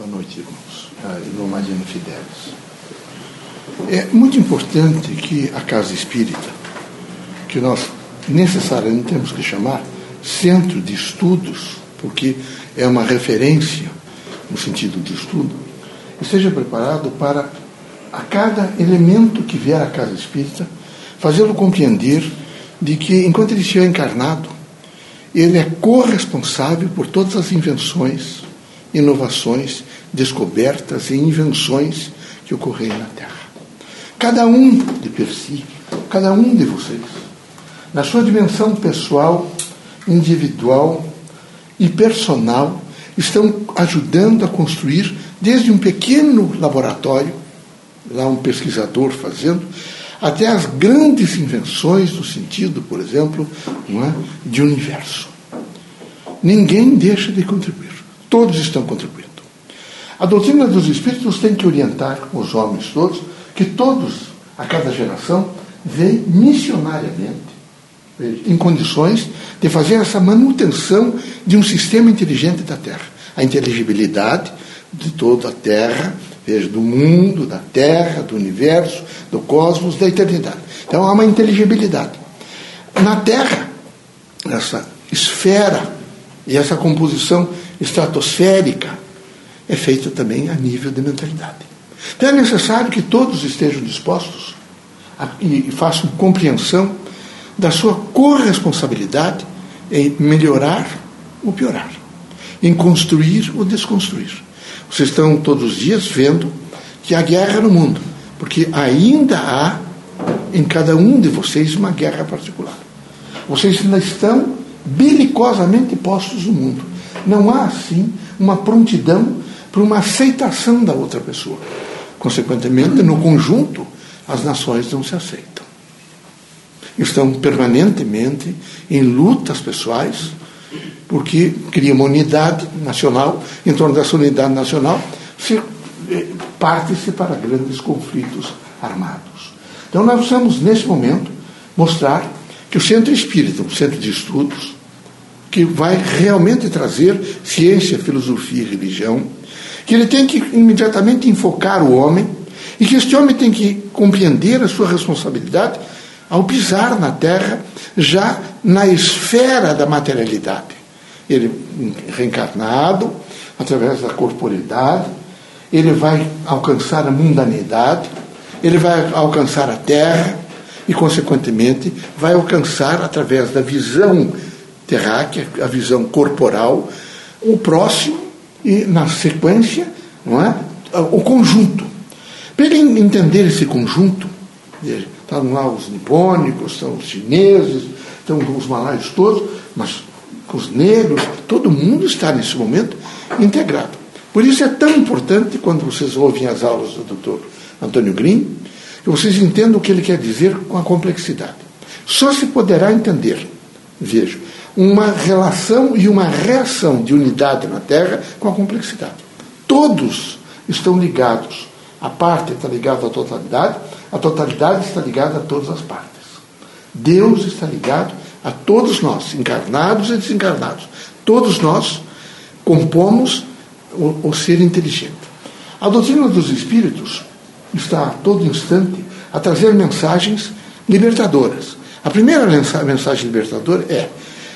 Boa noite, irmãos. Ah, irmão Mariano Fidelis. É muito importante que a casa espírita, que nós necessariamente temos que chamar centro de estudos, porque é uma referência no sentido de estudo, esteja preparado para, a cada elemento que vier à casa espírita, fazê-lo compreender de que, enquanto ele estiver encarnado, ele é corresponsável por todas as invenções, inovações, descobertas e invenções que ocorreram na Terra. Cada um de per si, cada um de vocês, na sua dimensão pessoal, individual e personal, estão ajudando a construir, desde um pequeno laboratório, lá um pesquisador fazendo, até as grandes invenções no sentido, por exemplo, é, de universo. Ninguém deixa de contribuir. Todos estão contribuindo. A doutrina dos Espíritos tem que orientar os homens todos, que todos, a cada geração, vem missionariamente em condições de fazer essa manutenção de um sistema inteligente da Terra. A inteligibilidade de toda a Terra, veja, do mundo, da Terra, do universo, do cosmos, da eternidade. Então há uma inteligibilidade. Na Terra, essa esfera e essa composição estratosférica é feita também a nível de mentalidade. Então é necessário que todos estejam dispostos a, e façam compreensão da sua corresponsabilidade em melhorar ou piorar, em construir ou desconstruir. Vocês estão todos os dias vendo que há guerra no mundo, porque ainda há em cada um de vocês uma guerra particular. Vocês ainda estão belicosamente postos no mundo. Não há, assim, uma prontidão para uma aceitação da outra pessoa. Consequentemente, no conjunto, as nações não se aceitam estão permanentemente em lutas pessoais, porque cria uma unidade nacional, em torno dessa unidade nacional, eh, parte-se para grandes conflitos armados. Então, nós precisamos, nesse momento, mostrar que o centro espírita, um centro de estudos, que vai realmente trazer ciência, filosofia e religião, que ele tem que imediatamente enfocar o homem e que este homem tem que compreender a sua responsabilidade ao pisar na terra, já na esfera da materialidade. Ele, reencarnado, através da corporidade, ele vai alcançar a mundanidade, ele vai alcançar a terra e, consequentemente, vai alcançar, através da visão terráquea, a visão corporal, o próximo e, na sequência, não é? o conjunto. Para ele entender esse conjunto, Estão lá os nipônicos, estão os chineses, estão os malaios todos, mas os negros, todo mundo está nesse momento integrado. Por isso é tão importante quando vocês ouvem as aulas do Dr. Antônio Green, que vocês entendam o que ele quer dizer com a complexidade. Só se poderá entender, veja, uma relação e uma reação de unidade na Terra com a complexidade. Todos estão ligados. A parte está ligada à totalidade, a totalidade está ligada a todas as partes. Deus está ligado a todos nós, encarnados e desencarnados. Todos nós compomos o, o ser inteligente. A doutrina dos espíritos está a todo instante a trazer mensagens libertadoras. A primeira mensagem libertadora é: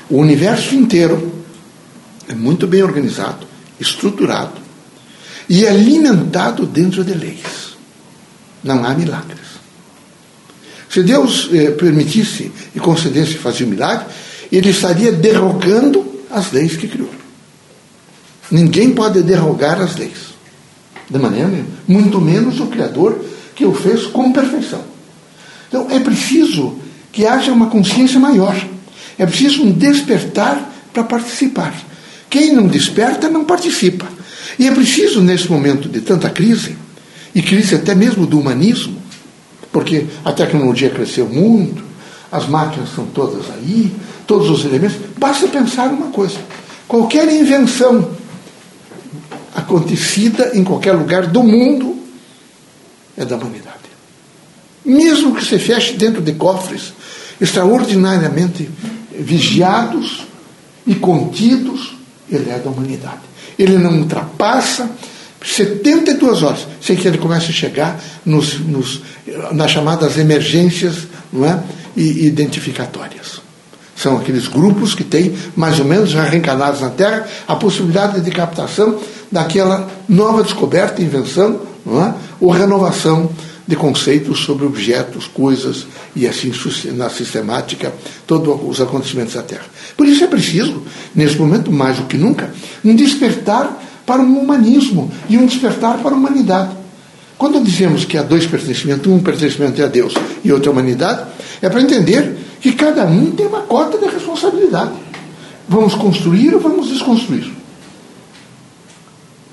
o universo inteiro é muito bem organizado, estruturado e alimentado dentro de leis. Não há milagres. Se Deus eh, permitisse e concedesse fazer um milagre, ele estaria derrogando as leis que criou. Ninguém pode derrogar as leis. De maneira nenhuma. Muito menos o Criador que o fez com perfeição. Então é preciso que haja uma consciência maior. É preciso um despertar para participar. Quem não desperta não participa. E é preciso, nesse momento de tanta crise, e crise até mesmo do humanismo, porque a tecnologia cresceu muito, as máquinas estão todas aí, todos os elementos. Basta pensar uma coisa: qualquer invenção acontecida em qualquer lugar do mundo é da humanidade. Mesmo que se feche dentro de cofres extraordinariamente vigiados e contidos, ele é da humanidade. Ele não ultrapassa 72 horas, sem que ele comece a chegar nos, nos, nas chamadas emergências não é? e identificatórias. São aqueles grupos que têm, mais ou menos, já reencarnados na Terra, a possibilidade de captação daquela nova descoberta, invenção, não é? ou renovação de conceitos sobre objetos, coisas e assim na sistemática todos os acontecimentos da Terra. Por isso é preciso, nesse momento mais do que nunca, um despertar para um humanismo e um despertar para a humanidade. Quando dizemos que há dois pertencimentos, um pertencimento é a Deus e outro é a humanidade, é para entender que cada um tem uma cota de responsabilidade. Vamos construir ou vamos desconstruir?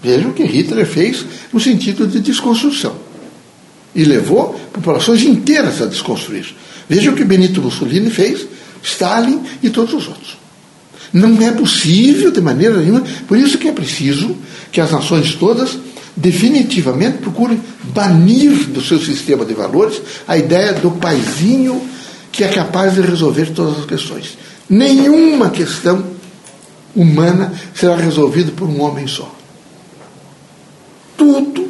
Veja o que Hitler fez no sentido de desconstrução. E levou populações inteiras a desconstruir. Veja o que Benito Mussolini fez, Stalin e todos os outros. Não é possível de maneira nenhuma, por isso que é preciso que as nações todas definitivamente procurem banir do seu sistema de valores a ideia do paizinho que é capaz de resolver todas as questões. Nenhuma questão humana será resolvida por um homem só. Tudo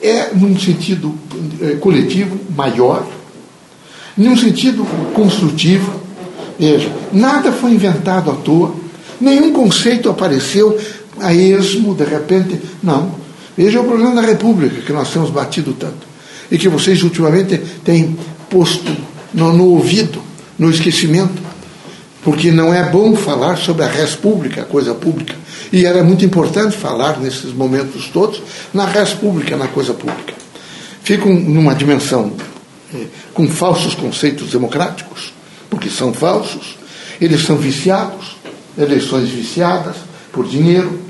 é num sentido é, coletivo maior, num sentido construtivo. Veja, nada foi inventado à toa, nenhum conceito apareceu a esmo, de repente. Não. Veja o problema da República, que nós temos batido tanto. E que vocês ultimamente têm posto no, no ouvido, no esquecimento. Porque não é bom falar sobre a res pública, a coisa pública. E era muito importante falar nesses momentos todos na res pública, na coisa pública. Ficam numa dimensão eh, com falsos conceitos democráticos, porque são falsos, eles são viciados, eleições viciadas por dinheiro,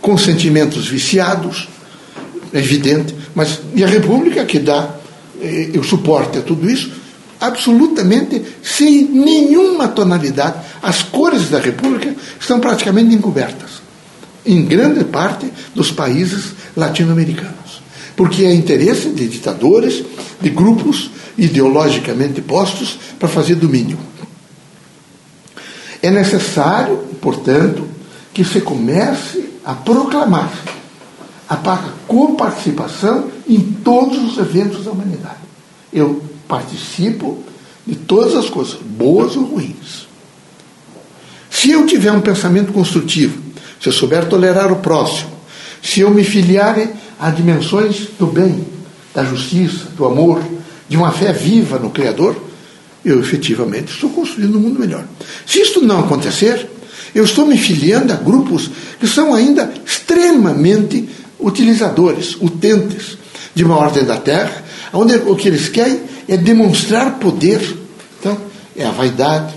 consentimentos viciados, é evidente, mas e a República que dá eh, o suporte a tudo isso, absolutamente sem nenhuma tonalidade. As cores da República estão praticamente encobertas, em grande parte dos países latino-americanos, porque é interesse de ditadores, de grupos ideologicamente postos para fazer domínio. É necessário, portanto, que se comece a proclamar a coparticipação em todos os eventos da humanidade. Eu participo de todas as coisas, boas ou ruins. Se eu tiver um pensamento construtivo, se eu souber tolerar o próximo, se eu me filiar a dimensões do bem, da justiça, do amor, de uma fé viva no Criador, eu efetivamente estou construindo um mundo melhor. Se isto não acontecer, eu estou me filiando a grupos que são ainda extremamente utilizadores, utentes de uma ordem da terra, onde o que eles querem é demonstrar poder. Então, é a vaidade,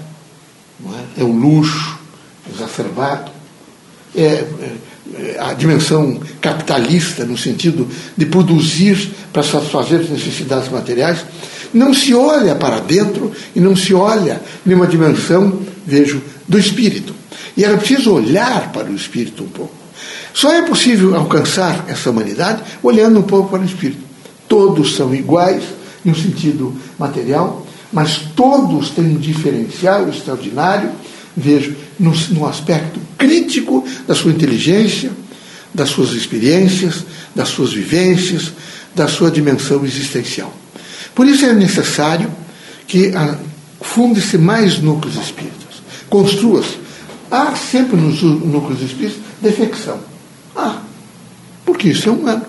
é? é? o luxo exacerbado, é, é a dimensão capitalista, no sentido de produzir para satisfazer as necessidades materiais. Não se olha para dentro e não se olha numa dimensão, vejo, do espírito. E era preciso olhar para o espírito um pouco. Só é possível alcançar essa humanidade olhando um pouco para o espírito. Todos são iguais no sentido material, mas todos têm um diferencial extraordinário, vejo, no, no aspecto crítico da sua inteligência, das suas experiências, das suas vivências, da sua dimensão existencial. Por isso é necessário que funde-se mais núcleos espíritas, construa-se. Há sempre nos núcleos espíritas defecção. Ah, porque isso é humano.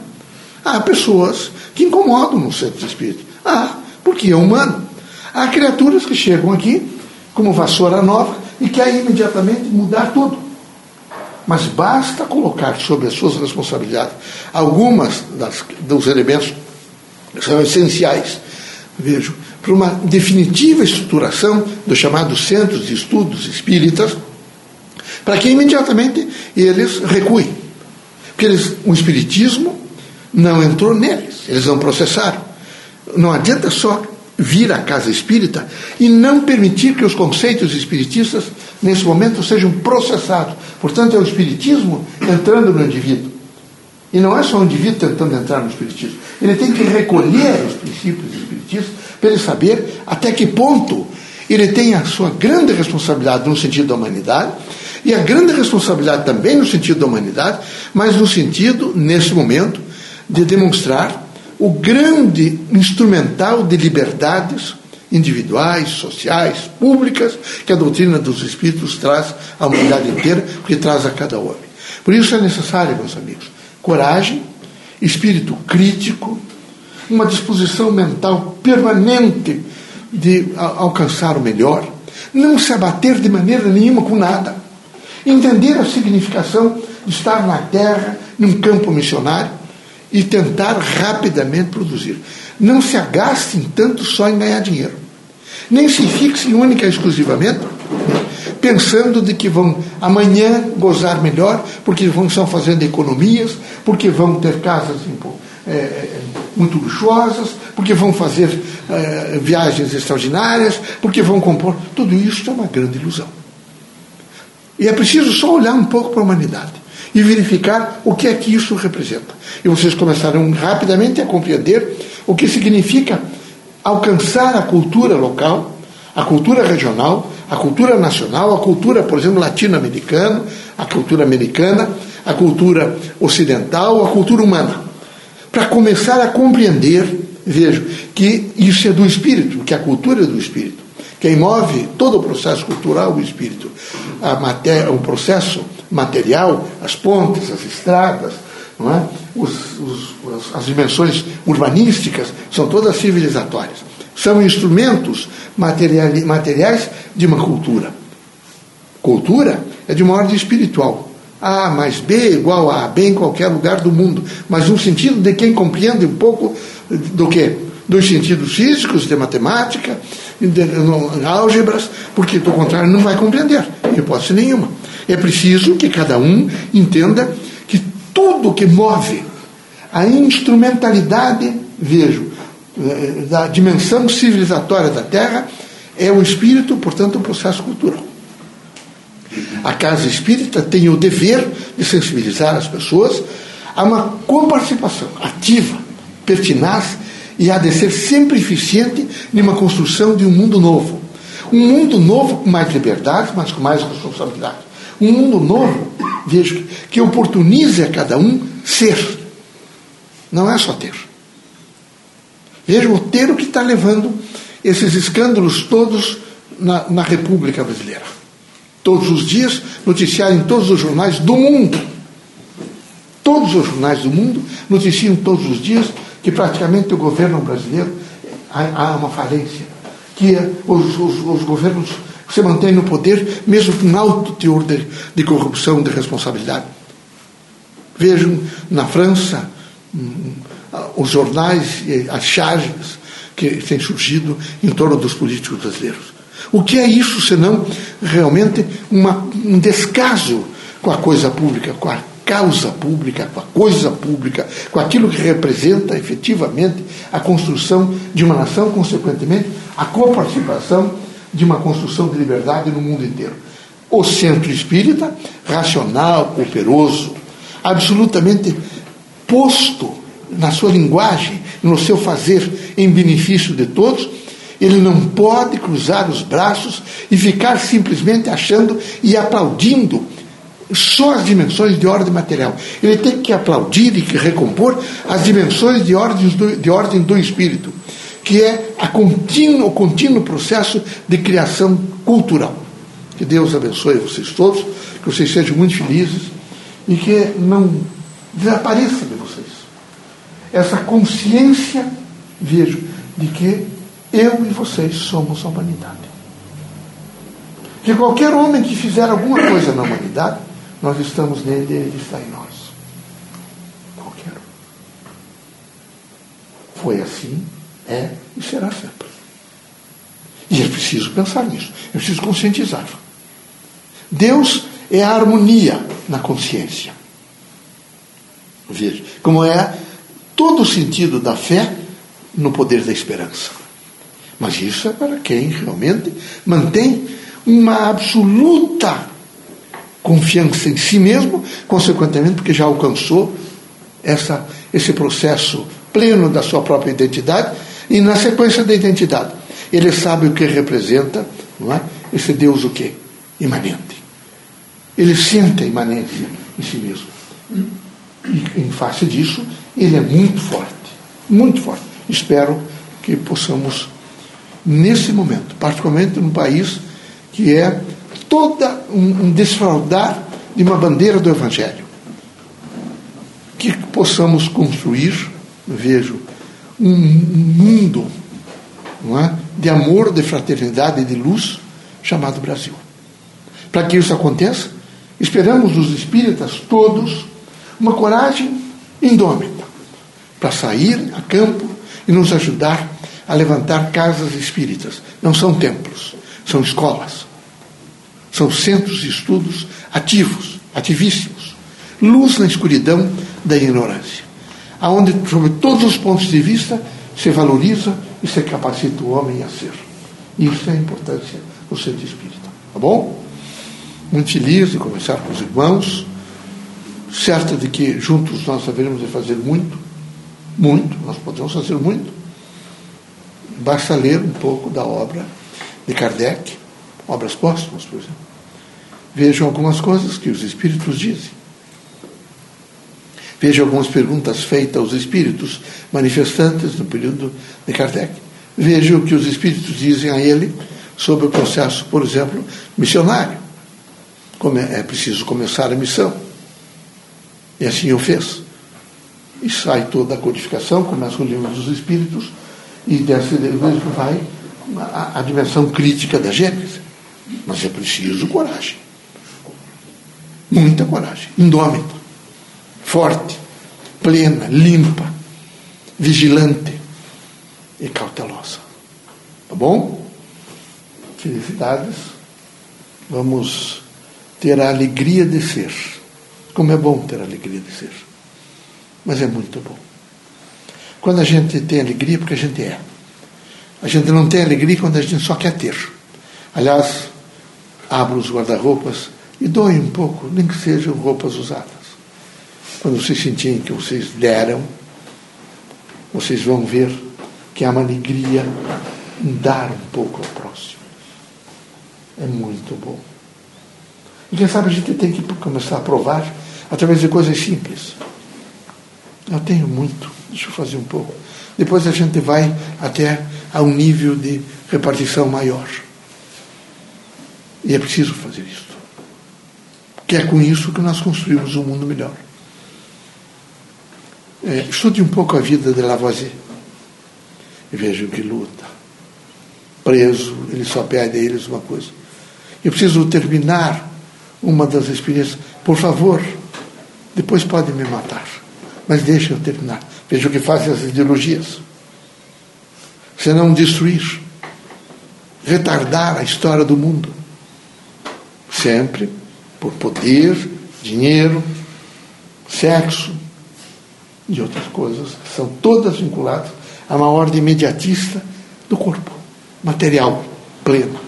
Há pessoas que incomodam no centro espírita. Ah, porque é humano. Há criaturas que chegam aqui, como vassoura nova, e querem imediatamente mudar tudo. Mas basta colocar sobre as suas responsabilidades algumas das, dos elementos que são essenciais, vejo, para uma definitiva estruturação dos chamados centros de estudos espíritas, para que imediatamente eles recuem. Porque eles, o Espiritismo não entrou neles, eles não processaram. Não adianta só vir à casa espírita e não permitir que os conceitos espiritistas, nesse momento, sejam processados. Portanto, é o Espiritismo entrando no indivíduo. E não é só o indivíduo tentando entrar no Espiritismo. Ele tem que recolher os princípios espiritistas para ele saber até que ponto ele tem a sua grande responsabilidade no sentido da humanidade E a grande responsabilidade também no sentido da humanidade, mas no sentido, nesse momento, de demonstrar o grande instrumental de liberdades individuais, sociais, públicas, que a doutrina dos Espíritos traz à humanidade inteira, porque traz a cada homem. Por isso é necessário, meus amigos, coragem, espírito crítico, uma disposição mental permanente de alcançar o melhor, não se abater de maneira nenhuma com nada, entender a significação de estar na terra, num campo missionário, e tentar rapidamente produzir. Não se agastem tanto só em ganhar dinheiro. Nem se fixem única e exclusivamente pensando de que vão amanhã gozar melhor, porque vão estão fazendo economias, porque vão ter casas é, muito luxuosas, porque vão fazer é, viagens extraordinárias, porque vão compor. Tudo isso é uma grande ilusão. E é preciso só olhar um pouco para a humanidade e verificar o que é que isso representa. E vocês começarão rapidamente a compreender o que significa alcançar a cultura local, a cultura regional, a cultura nacional, a cultura, por exemplo, latino-americana, a cultura americana, a cultura ocidental, a cultura humana. Para começar a compreender, vejo, que isso é do espírito, que a cultura é do espírito. Quem move todo o processo cultural o espírito. A matéria, o processo material, as pontes, as estradas, não é? Os, os, as dimensões urbanísticas são todas civilizatórias. São instrumentos materiais de uma cultura. Cultura é de uma ordem espiritual. A mais B é igual a B em qualquer lugar do mundo, mas no sentido de quem compreende um pouco do que? Dos sentidos físicos, de matemática, de, álgebras, porque do contrário não vai compreender, hipótese nenhuma. É preciso que cada um entenda que tudo que move a instrumentalidade, vejo, eh, da dimensão civilizatória da Terra é o espírito, portanto, o processo cultural. A casa espírita tem o dever de sensibilizar as pessoas a uma coparticipação ativa, pertinaz e a de ser sempre eficiente numa construção de um mundo novo. Um mundo novo com mais liberdade, mas com mais responsabilidade. Um mundo novo, vejo, que oportunize a cada um ser. Não é só ter. Veja o ter o que está levando esses escândalos todos na, na República Brasileira. Todos os dias, noticiar em todos os jornais do mundo. Todos os jornais do mundo noticiam todos os dias que praticamente o governo brasileiro há, uma falência. Que os, os, os governos se mantêm no poder, mesmo com alto teor de, de corrupção, de responsabilidade. Vejam na França hum, os jornais, as charges que têm surgido em torno dos políticos brasileiros. O que é isso senão realmente uma, um descaso com a coisa pública, com a causa pública, com a coisa pública, com aquilo que representa efetivamente a construção de uma nação, consequentemente, a coparticipação de uma construção de liberdade no mundo inteiro. O centro espírita, racional, operoso, absolutamente posto na sua linguagem, no seu fazer em benefício de todos, ele não pode cruzar os braços e ficar simplesmente achando e aplaudindo só as dimensões de ordem material. Ele tem que aplaudir e recompor as dimensões de ordem do, de ordem do espírito, que é a contínuo, o contínuo processo de criação cultural. Que Deus abençoe vocês todos, que vocês sejam muito felizes e que não desapareça de vocês essa consciência, vejo, de que eu e vocês somos a humanidade. Que qualquer homem que fizer alguma coisa na humanidade, nós estamos nele ele está em nós. Qualquer um. Foi assim, é e será sempre. E é preciso pensar nisso, é preciso conscientizar. Deus é a harmonia na consciência. Veja, como é todo o sentido da fé no poder da esperança. Mas isso é para quem realmente mantém uma absoluta confiança em si mesmo, consequentemente, porque já alcançou essa, esse processo pleno da sua própria identidade, e na sequência da identidade, ele sabe o que representa não é? esse Deus o quê? Imanente. ele sente a imanência em si mesmo. E, em face disso, ele é muito forte, muito forte. Espero que possamos, nesse momento, particularmente num país que é toda um, desfraudar de uma bandeira do Evangelho, que possamos construir, vejo, um mundo não é, de amor, de fraternidade e de luz chamado Brasil. Para que isso aconteça, esperamos dos espíritas todos uma coragem indômita para sair a campo e nos ajudar a levantar casas espíritas. Não são templos, são escolas. São centros de estudos ativos, ativíssimos. Luz na escuridão da ignorância. Aonde, sob todos os pontos de vista, se valoriza e se capacita o homem a ser. Isso é a importância do centro espírita. Tá bom? Muito feliz de conversar com os irmãos, certo de que juntos nós haveremos de fazer muito, muito, nós podemos fazer muito. Basta ler um pouco da obra de Kardec, obras póstumas, por exemplo. Vejam algumas coisas que os espíritos dizem. Veja algumas perguntas feitas aos espíritos manifestantes no período de Kardec. Veja o que os espíritos dizem a ele sobre o processo, por exemplo, missionário. Como é, preciso começar a missão. E assim o fez. E sai toda a codificação, começa com o livro dos espíritos, e dessa vai a, a dimensão crítica da Gênesis. Mas é preciso coragem. Muita coragem. Indômita forte, plena, limpa, vigilante e cautelosa. Tá bom? Felicidades. Vamos ter a alegria de ser. Como é bom ter a alegria de ser. Mas é muito bom. Quando a gente tem alegria, porque a gente é. A gente não tem alegria quando a gente só quer ter. Aliás, abra os guarda-roupas e doe um pouco, nem que sejam roupas usadas. Quando vocês sentirem que vocês deram, vocês vão ver que há uma alegria em dar um pouco ao próximo. É muito bom. E quem sabe a gente tem que começar a provar através de coisas simples. Eu tenho muito, deixa eu fazer um pouco. Depois a gente vai até a um nível de repartição maior. E é preciso fazer isso. Que é com isso que nós construímos um mundo melhor. É, estude um pouco a vida de Lavoisier e veja que luta. Preso, ele só pede a eles uma coisa. Eu preciso terminar uma das experiências. Por favor, depois pode me matar, mas deixe eu terminar. Veja o que fazem as ideologias. Se não destruir, retardar a história do mundo. Sempre por poder, dinheiro, sexo, e outras coisas são todas vinculadas a uma ordem imediatista do corpo, material, pleno.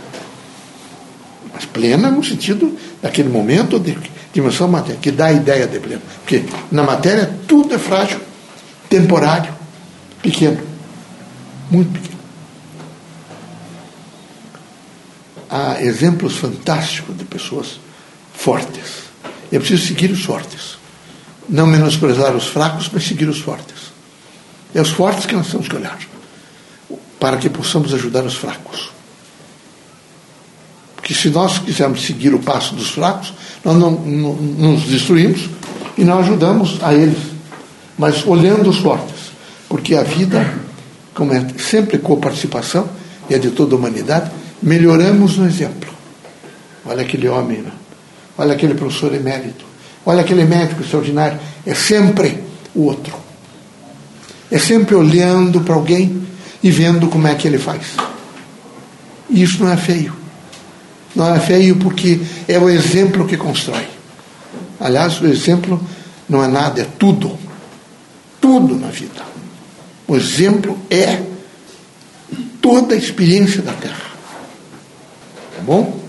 Mas plena no sentido daquele momento de dimensão matéria, que dá a ideia de pleno. Porque na matéria tudo é frágil, temporário, pequeno, muito pequeno. Há exemplos fantásticos de pessoas fortes. É preciso seguir os fortes não menosprezar os fracos, mas seguir os fortes. É os fortes que nós temos que olhar, para que possamos ajudar os fracos. Porque se nós quisermos seguir o passo dos fracos, nós não, não nos destruímos e não ajudamos a eles, mas olhando os fortes. Porque a vida, como é sempre co-participação, e é de toda a humanidade, melhoramos no exemplo. Olha aquele homem, né? Olha aquele professor emérito Olha aquele médico extraordinário. É sempre o outro. É sempre olhando para alguém e vendo como é que ele faz. E isso não é feio. Não é feio porque é o exemplo que constrói. Aliás, o exemplo não é nada, é tudo. Tudo na vida. O exemplo é toda a experiência da Terra. Tá bom?